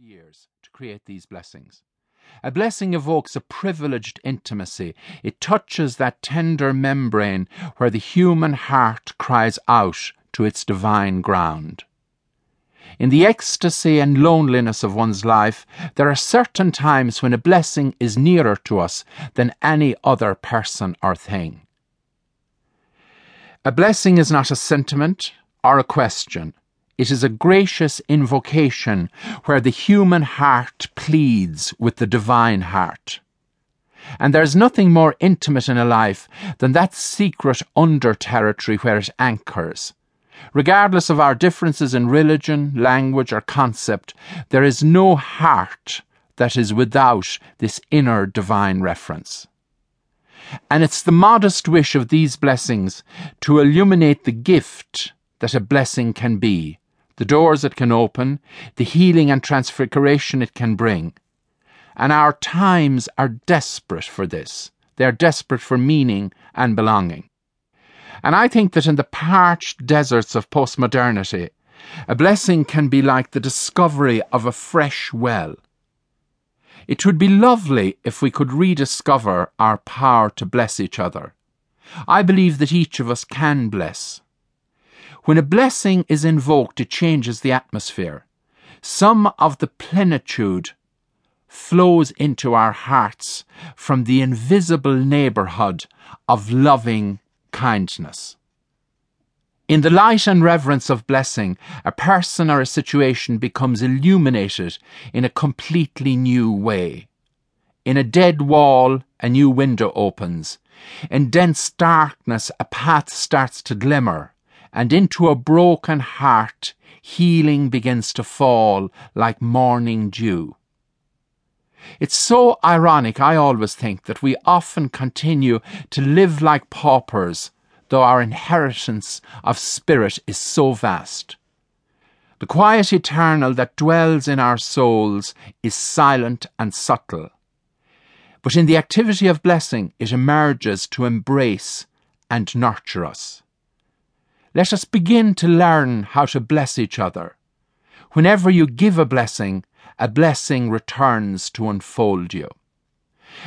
years to create these blessings. A blessing evokes a privileged intimacy. It touches that tender membrane where the human heart cries out to its divine ground. In the ecstasy and loneliness of one's life, there are certain times when a blessing is nearer to us than any other person or thing. A blessing is not a sentiment or a question. It is a gracious invocation where the human heart pleads with the divine heart. And there's nothing more intimate in a life than that secret under territory where it anchors. Regardless of our differences in religion, language, or concept, there is no heart that is without this inner divine reference. And it's the modest wish of these blessings to illuminate the gift that a blessing can be the doors it can open, the healing and transfiguration it can bring. And our times are desperate for this. They are desperate for meaning and belonging. And I think that in the parched deserts of postmodernity, a blessing can be like the discovery of a fresh well. It would be lovely if we could rediscover our power to bless each other. I believe that each of us can bless. When a blessing is invoked, it changes the atmosphere. Some of the plenitude flows into our hearts from the invisible neighbourhood of loving kindness. In the light and reverence of blessing, a person or a situation becomes illuminated in a completely new way. In a dead wall, a new window opens. In dense darkness, a path starts to glimmer and into a broken heart healing begins to fall like morning dew. It's so ironic, I always think, that we often continue to live like paupers, though our inheritance of spirit is so vast. The quiet eternal that dwells in our souls is silent and subtle. But in the activity of blessing, it emerges to embrace and nurture us. Let us begin to learn how to bless each other. Whenever you give a blessing, a blessing returns to unfold you.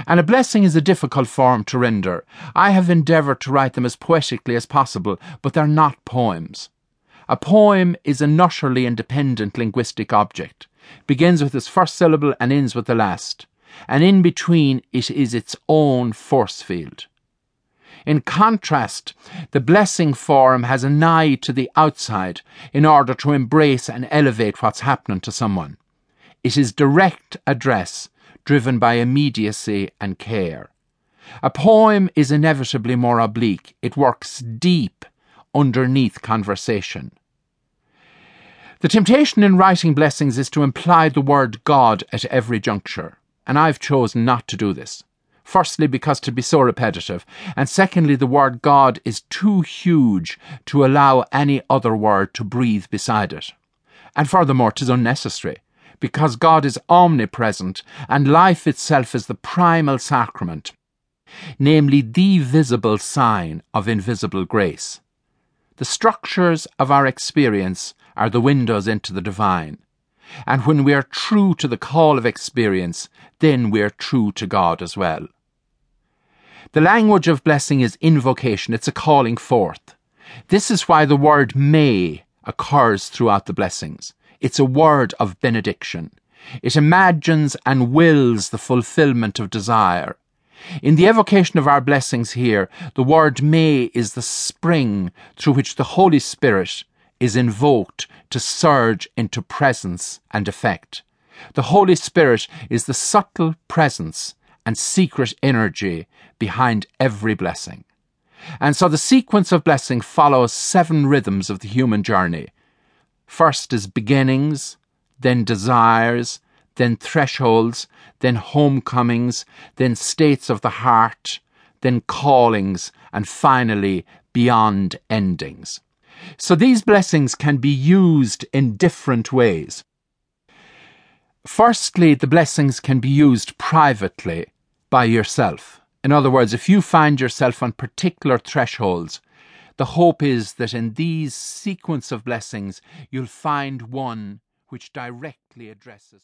And a blessing is a difficult form to render. I have endeavoured to write them as poetically as possible, but they're not poems. A poem is an utterly independent linguistic object, begins with its first syllable and ends with the last, and in between it is its own force field. In contrast, the blessing form has an eye to the outside in order to embrace and elevate what's happening to someone. It is direct address driven by immediacy and care. A poem is inevitably more oblique. It works deep underneath conversation. The temptation in writing blessings is to imply the word God at every juncture, and I've chosen not to do this. Firstly, because to be so repetitive, and secondly, the word God is too huge to allow any other word to breathe beside it. And furthermore, furthermore, 'tis unnecessary, because God is omnipresent, and life itself is the primal sacrament, namely, the visible sign of invisible grace. The structures of our experience are the windows into the divine. And when we are true to the call of experience, then we are true to God as well. The language of blessing is invocation, it's a calling forth. This is why the word may occurs throughout the blessings. It's a word of benediction. It imagines and wills the fulfillment of desire. In the evocation of our blessings here, the word may is the spring through which the Holy Spirit is invoked to surge into presence and effect. The Holy Spirit is the subtle presence and secret energy behind every blessing. And so the sequence of blessing follows seven rhythms of the human journey. First is beginnings, then desires, then thresholds, then homecomings, then states of the heart, then callings, and finally beyond endings. So these blessings can be used in different ways. Firstly, the blessings can be used privately by yourself. In other words, if you find yourself on particular thresholds, the hope is that in these sequence of blessings you'll find one which directly addresses